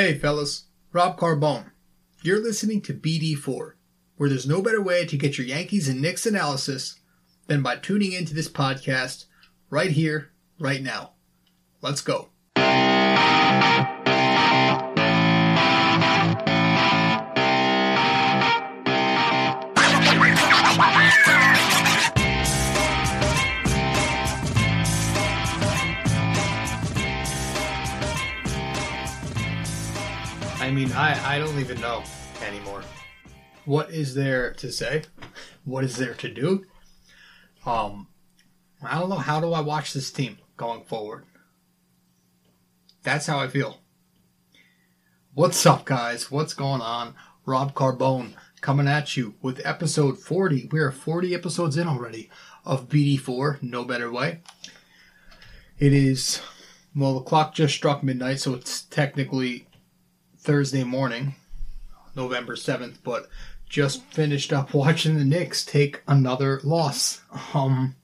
Hey, fellas, Rob Carbone. You're listening to BD4, where there's no better way to get your Yankees and Knicks analysis than by tuning into this podcast right here, right now. Let's go. I mean, I, I don't even know anymore. What is there to say? What is there to do? Um, I don't know. How do I watch this team going forward? That's how I feel. What's up, guys? What's going on? Rob Carbone coming at you with episode 40. We are 40 episodes in already of BD4, No Better Way. It is, well, the clock just struck midnight, so it's technically Thursday morning, November 7th, but just finished up watching the Knicks take another loss. Um,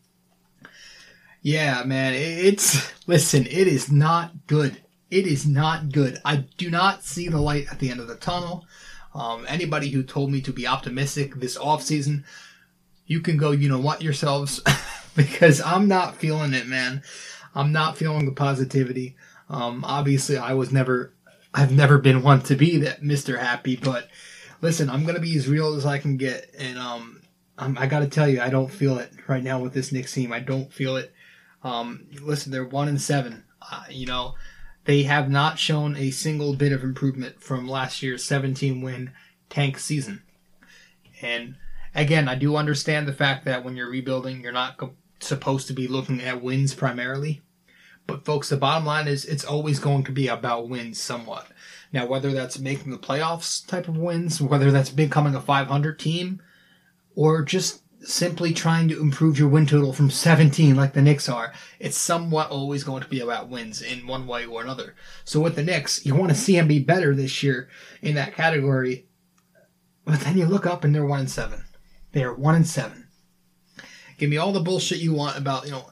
yeah, man, it's, listen, it is not good. It is not good. I do not see the light at the end of the tunnel. Um, anybody who told me to be optimistic this offseason, you can go, you know what, yourselves, because I'm not feeling it, man. I'm not feeling the positivity. Um, obviously, I was never I've never been one to be that Mr. Happy, but listen, I'm gonna be as real as I can get, and um, I'm, i got to tell you, I don't feel it right now with this Knicks team. I don't feel it. Um, listen, they're one and seven. Uh, you know, they have not shown a single bit of improvement from last year's 17 win tank season. And again, I do understand the fact that when you're rebuilding, you're not supposed to be looking at wins primarily. But folks, the bottom line is it's always going to be about wins somewhat. Now, whether that's making the playoffs type of wins, whether that's becoming a 500 team, or just simply trying to improve your win total from 17 like the Knicks are, it's somewhat always going to be about wins in one way or another. So with the Knicks, you want to see them be better this year in that category. But then you look up and they're 1 and 7. They are 1 and 7. Give me all the bullshit you want about, you know,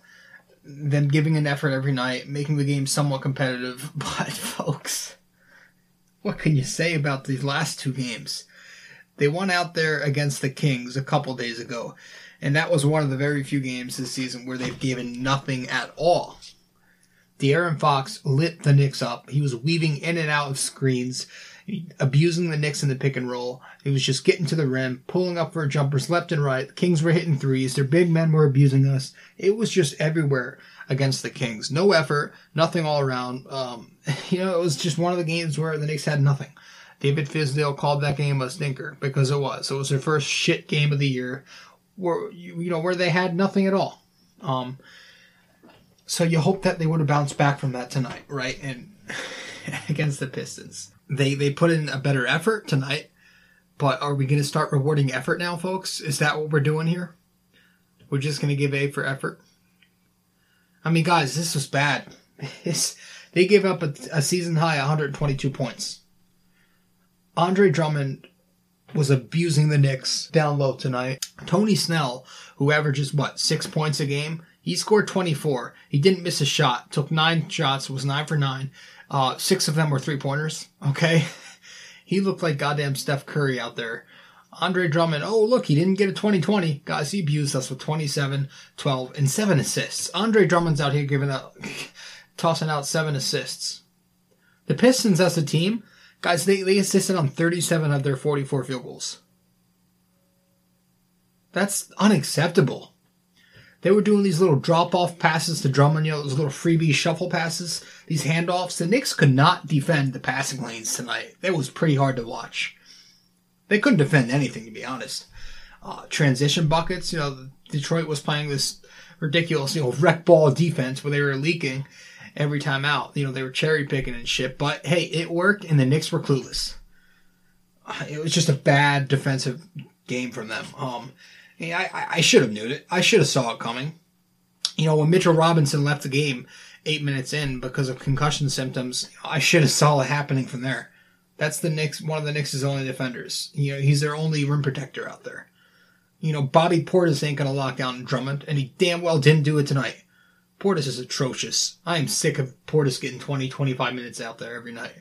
them giving an effort every night, making the game somewhat competitive. But folks, what can you say about these last two games? They won out there against the Kings a couple days ago, and that was one of the very few games this season where they've given nothing at all. De'Aaron Fox lit the Knicks up. He was weaving in and out of screens abusing the Knicks in the pick and roll. He was just getting to the rim, pulling up for jumpers left and right. The Kings were hitting threes. Their big men were abusing us. It was just everywhere against the Kings. No effort, nothing all around. Um, you know, it was just one of the games where the Knicks had nothing. David Fizdale called that game a stinker because it was. It was their first shit game of the year, where you know where they had nothing at all. Um, so you hope that they would have bounced back from that tonight, right? And against the Pistons they they put in a better effort tonight. But are we going to start rewarding effort now, folks? Is that what we're doing here? We're just going to give A for effort. I mean, guys, this was bad. They gave up a, a season high 122 points. Andre Drummond was abusing the Knicks down low tonight. Tony Snell, who averages what six points a game, he scored 24. He didn't miss a shot. Took nine shots. Was nine for nine. Uh, six of them were three pointers. Okay. he looked like goddamn Steph Curry out there. Andre Drummond, oh, look, he didn't get a 2020. Guys, he abused us with 27, 12, and 7 assists. Andre Drummond's out here giving out, tossing out 7 assists. The Pistons as a team, guys, they, they assisted on 37 of their 44 field goals. That's unacceptable. They were doing these little drop off passes to Drummond, you know, those little freebie shuffle passes, these handoffs. The Knicks could not defend the passing lanes tonight. It was pretty hard to watch. They couldn't defend anything, to be honest. Uh, transition buckets, you know, Detroit was playing this ridiculous, you know, wreck ball defense where they were leaking every time out. You know, they were cherry picking and shit. But hey, it worked, and the Knicks were clueless. Uh, it was just a bad defensive game from them. Um, I, I should have knew it. I should have saw it coming. You know, when Mitchell Robinson left the game eight minutes in because of concussion symptoms, I should have saw it happening from there. That's the Knicks, one of the Knicks' only defenders. You know, he's their only rim protector out there. You know, Bobby Portis ain't gonna lock down Drummond, and he damn well didn't do it tonight. Portis is atrocious. I am sick of Portis getting 20, 25 minutes out there every night.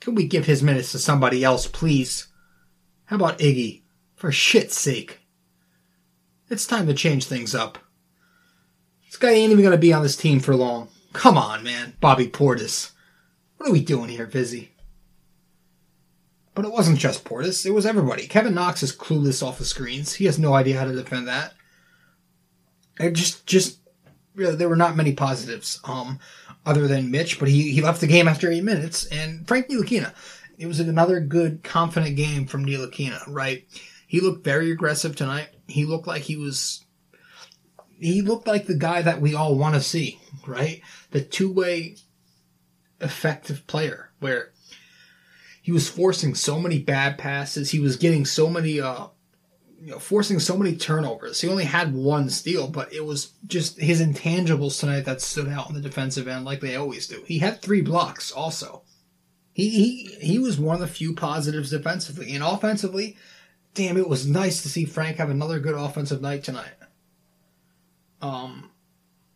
Can we give his minutes to somebody else, please? How about Iggy? For shit's sake. It's time to change things up. This guy ain't even going to be on this team for long. Come on, man. Bobby Portis. What are we doing here, Vizzy? But it wasn't just Portis, it was everybody. Kevin Knox is clueless off the screens. He has no idea how to defend that. It just just there were not many positives, um, other than Mitch, but he, he left the game after eight minutes. And Frank Ntilikina, it was another good, confident game from Ntilikina, right? He looked very aggressive tonight. He looked like he was, he looked like the guy that we all want to see, right? The two way effective player where he was forcing so many bad passes. He was getting so many, uh, you know, forcing so many turnovers. He only had one steal, but it was just his intangibles tonight that stood out on the defensive end, like they always do. He had three blocks, also. He he he was one of the few positives defensively and offensively. Damn, it was nice to see Frank have another good offensive night tonight. Um,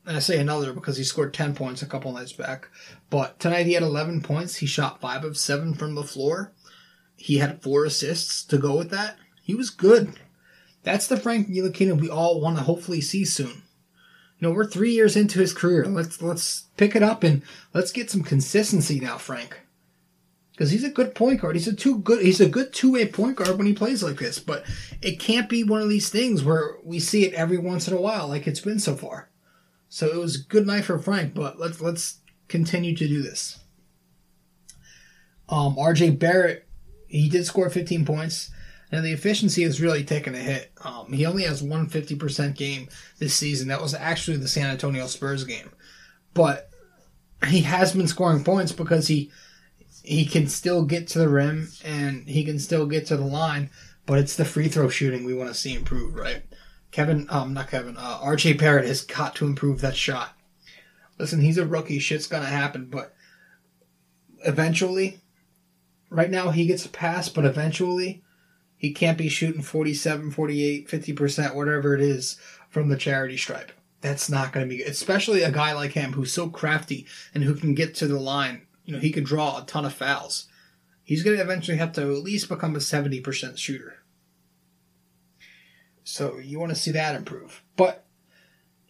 and I say another because he scored 10 points a couple nights back. But tonight he had 11 points. He shot 5 of 7 from the floor. He had 4 assists to go with that. He was good. That's the Frank Ntilikina we all want to hopefully see soon. You know, we're three years into his career. Let's let's pick it up and let's get some consistency now, Frank. Because he's a good point guard. He's a two good. He's a good two way point guard when he plays like this. But it can't be one of these things where we see it every once in a while, like it's been so far. So it was a good night for Frank, but let's let's continue to do this. Um, RJ Barrett, he did score 15 points. and the efficiency has really taken a hit. Um, he only has one 50% game this season. That was actually the San Antonio Spurs game. But he has been scoring points because he he can still get to the rim and he can still get to the line, but it's the free throw shooting we want to see improve, right? Kevin, um, not Kevin, uh, RJ Barrett has got to improve that shot. Listen, he's a rookie. Shit's gonna happen, but eventually, right now he gets a pass, but eventually he can't be shooting 47, 48, 50%, whatever it is from the charity stripe. That's not going to be good. Especially a guy like him who's so crafty and who can get to the line. You know, he can draw a ton of fouls. He's going to eventually have to at least become a 70% shooter. So you want to see that improve. But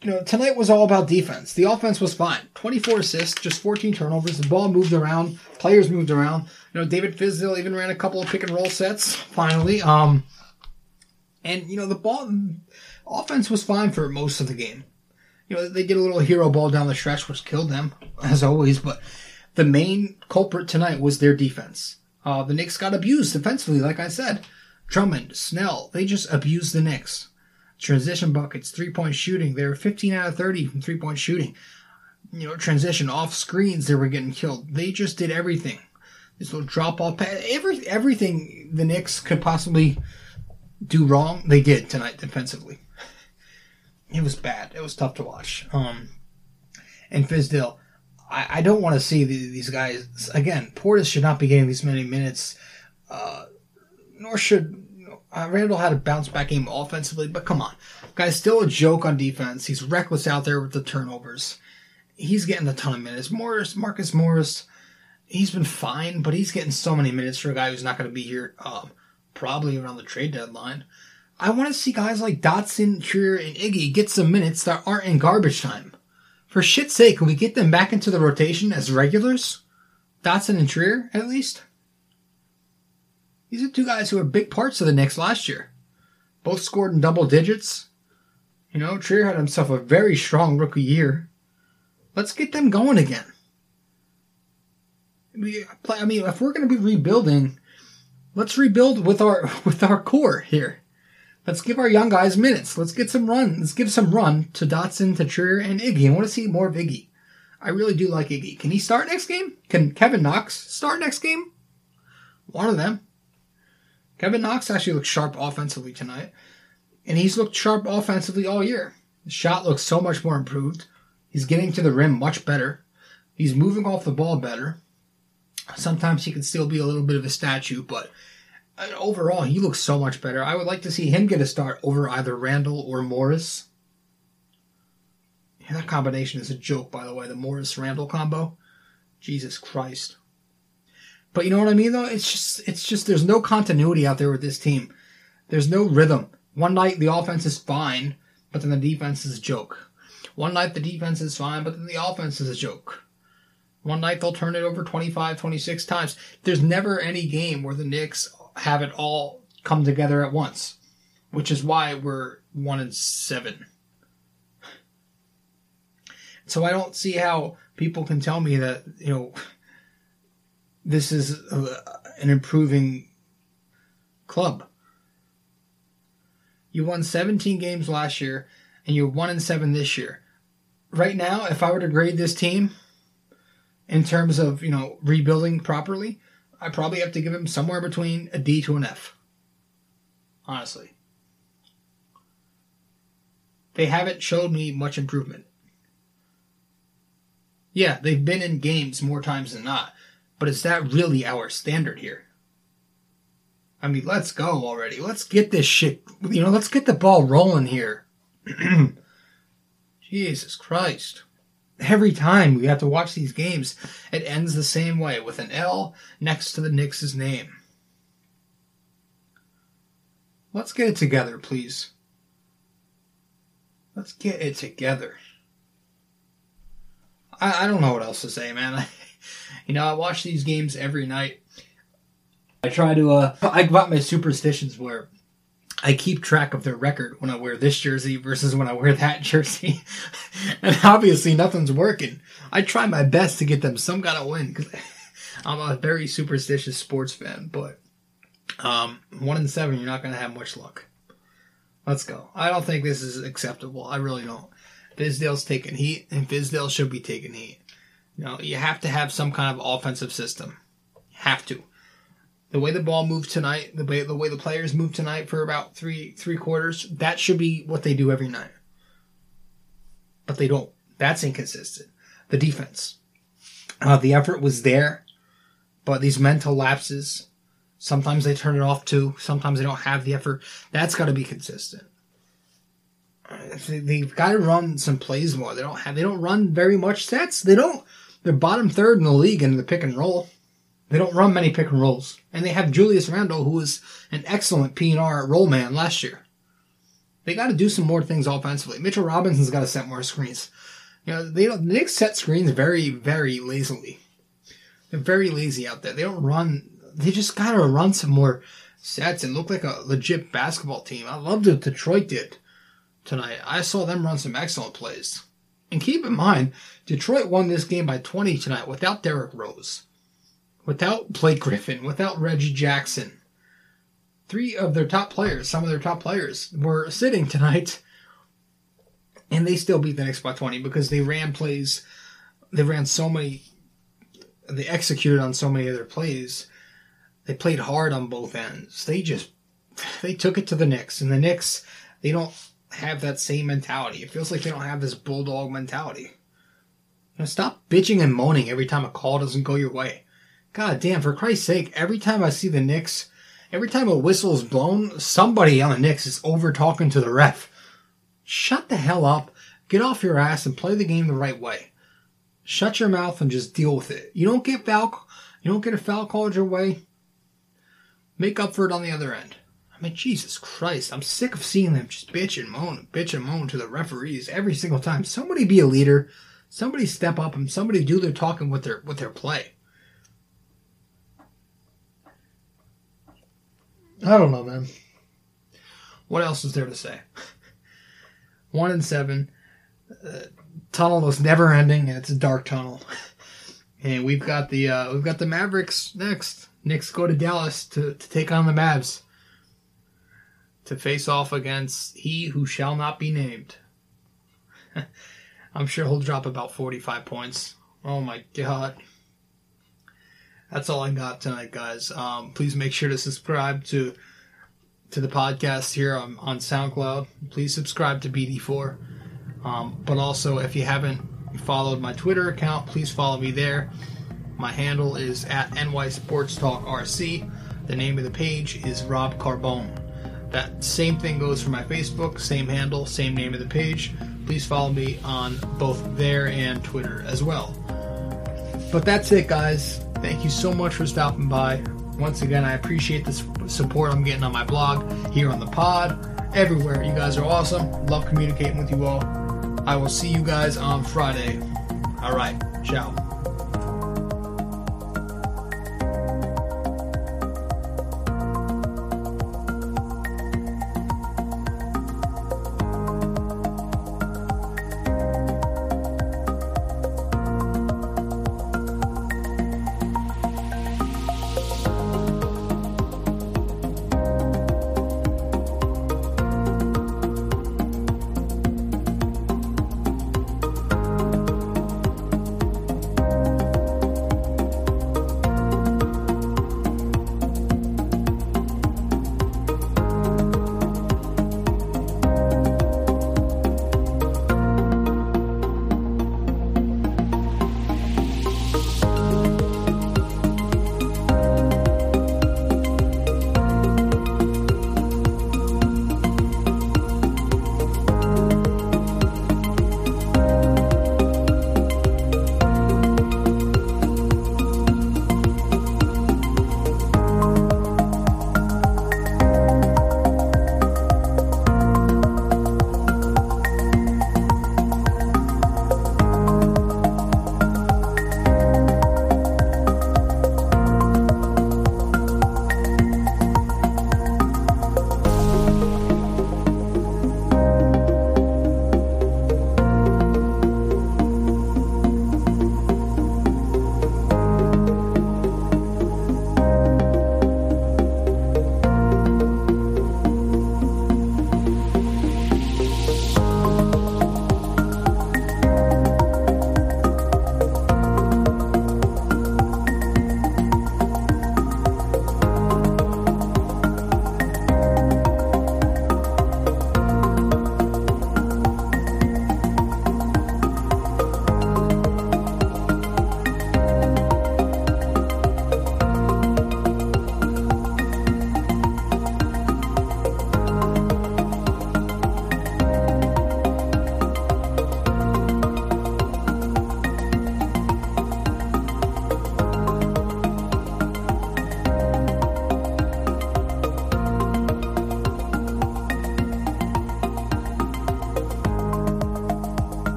you know, tonight was all about defense. The offense was fine. 24 assists, just 14 turnovers. The ball moved around. Players moved around. You know, David Fizdale even ran a couple of pick and roll sets, finally. Um, and, you know, the ball, offense was fine for most of the game. You know, they did a little hero ball down the stretch, which killed them, as always, but the main culprit tonight was their defense. Uh, the Knicks got abused defensively, like I said. Drummond, Snell, they just abused the Knicks. Transition buckets, three point shooting, they were 15 out of 30 from three point shooting. You know, transition off screens, they were getting killed. They just did everything. This little drop off pass, every, everything the Knicks could possibly do wrong, they did tonight defensively. It was bad. It was tough to watch. Um, and Fizdale, I, I don't want to see the, these guys again. Portis should not be getting these many minutes. Uh, nor should uh, Randle had a bounce back game offensively, but come on, guy's still a joke on defense. He's reckless out there with the turnovers. He's getting a ton of minutes. Morris, Marcus Morris, he's been fine, but he's getting so many minutes for a guy who's not going to be here um, probably around the trade deadline. I want to see guys like Dotson, Trier, and Iggy get some minutes that aren't in garbage time. For shit's sake, can we get them back into the rotation as regulars? Dotson and Trier, at least? These are two guys who are big parts of the Knicks last year. Both scored in double digits. You know, Trier had himself a very strong rookie year. Let's get them going again. I mean, if we're going to be rebuilding, let's rebuild with our with our core here. Let's give our young guys minutes. Let's get some run. Let's give some run to Dotson, to Trier, and Iggy. I want to see more of Iggy. I really do like Iggy. Can he start next game? Can Kevin Knox start next game? One of them. Kevin Knox actually looked sharp offensively tonight, and he's looked sharp offensively all year. His shot looks so much more improved. He's getting to the rim much better. He's moving off the ball better. Sometimes he can still be a little bit of a statue, but Uh, overall, he looks so much better. I would like to see him get a start over either Randle or Morris. That combination is a joke, by the way, the Morris Randle combo. Jesus Christ. But you know what I mean though? It's just it's just there's no continuity out there with this team. There's no rhythm. One night the offense is fine, but then the defense is a joke. One night the defense is fine, but then the offense is a joke. One night they'll turn it over 25, 26 times. There's never any game where the Knicks have it all come together at once, which is why we're one and seven. So I don't see how people can tell me that you know this is a, an improving club. You won 17 games last year, and you're one and seven this year. Right now, if I were to grade this team in terms of you know rebuilding properly, I probably have to give him somewhere between a D to an F. Honestly, they haven't showed me much improvement. Yeah, they've been in games more times than not, but is that really our standard here? I mean, let's go already. Let's get this shit. You know, let's get the ball rolling here. Jesus Christ. Every time we have to watch these games, it ends the same way with an L next to the Knicks' name. Let's get it together, please. Let's get it together. I, I don't know what else to say, man. you know, I watch these games every night. I try to, uh, I got my superstitions where I keep track of their record when I wear this jersey versus when I wear that jersey. and obviously nothing's working. I try my best to get them some kind of win because I'm a very superstitious sports fan, but, um, one in seven, you're not going to have much luck. Let's go. I don't think this is acceptable. I really don't. Fizdale's taking heat, and Fizdale should be taking heat. You know, you have to have some kind of offensive system. Have to. The way the ball moved tonight, the way the way the players moved tonight for about three three quarters, that should be what they do every night. But they don't. That's inconsistent. The defense, uh, the effort was there, but these mental lapses. Sometimes they turn it off too. Sometimes they don't have the effort. That's got to be consistent they've got to run some plays more. They don't have they don't run very much sets. They don't. They're bottom third in the league in the pick and roll. They don't run many pick and rolls, and they have Julius Randle, who was an excellent P and R roll man last year. They got to do some more things offensively. Mitchell Robinson's got to set more screens. You know, they don't, the Knicks set screens very, very lazily. They're very lazy out there. They don't run. They just got to run some more sets and look like a legit basketball team. I loved what Detroit did tonight. I saw them run some excellent plays. And keep in mind, Detroit won this game by 20 tonight without Derrick Rose, without Blake Griffin, without Reggie Jackson. Three of their top players, some of their top players, were sitting tonight, and they still beat the Knicks by 20 because they ran plays. They ran so many, they executed on so many of their plays. They played hard on both ends. They just, they took it to the Knicks, and the Knicks, they don't have that same mentality. It feels like they don't have this bulldog mentality. Know, stop bitching and moaning every time a call doesn't go your way. God damn, for Christ's sake, every time I see the Knicks, every time a whistle is blown, somebody on the Knicks is over talking to the ref. Shut the hell up, get off your ass, and play the game the right way. Shut your mouth and just deal with it. You don't get foul, you don't get a foul called your way. Make up for it on the other end. I mean, Jesus Christ, I'm sick of seeing them just bitch and moan, bitch and moan to the referees every single time. Somebody be a leader. Somebody step up and somebody do their talking with their with their play. I don't know, man. What else is there to say? One in seven. Uh, tunnel is never ending, and it's a dark tunnel. And we've got the uh, we've got the Mavericks next. Knicks go to Dallas to, to take on the Mavs to face off against he who shall not be named. I'm sure he'll drop about 45 points. Oh my god. That's all I got tonight, guys. Um, please make sure to subscribe to to the podcast here on, on SoundCloud. Please subscribe to BD4. Um, but also, if you haven't followed my Twitter account, please follow me there. My handle is at NY Sports Talk RC. The name of the page is Rob Carbone. That same thing goes for my Facebook, same handle, same name of the page. Please follow me on both there and Twitter as well. But that's it, guys. Thank you so much for stopping by. Once again, I appreciate the support I'm getting on my blog, here on the pod, everywhere. You guys are awesome. Love communicating with you all. I will see you guys on Friday. All right. Ciao.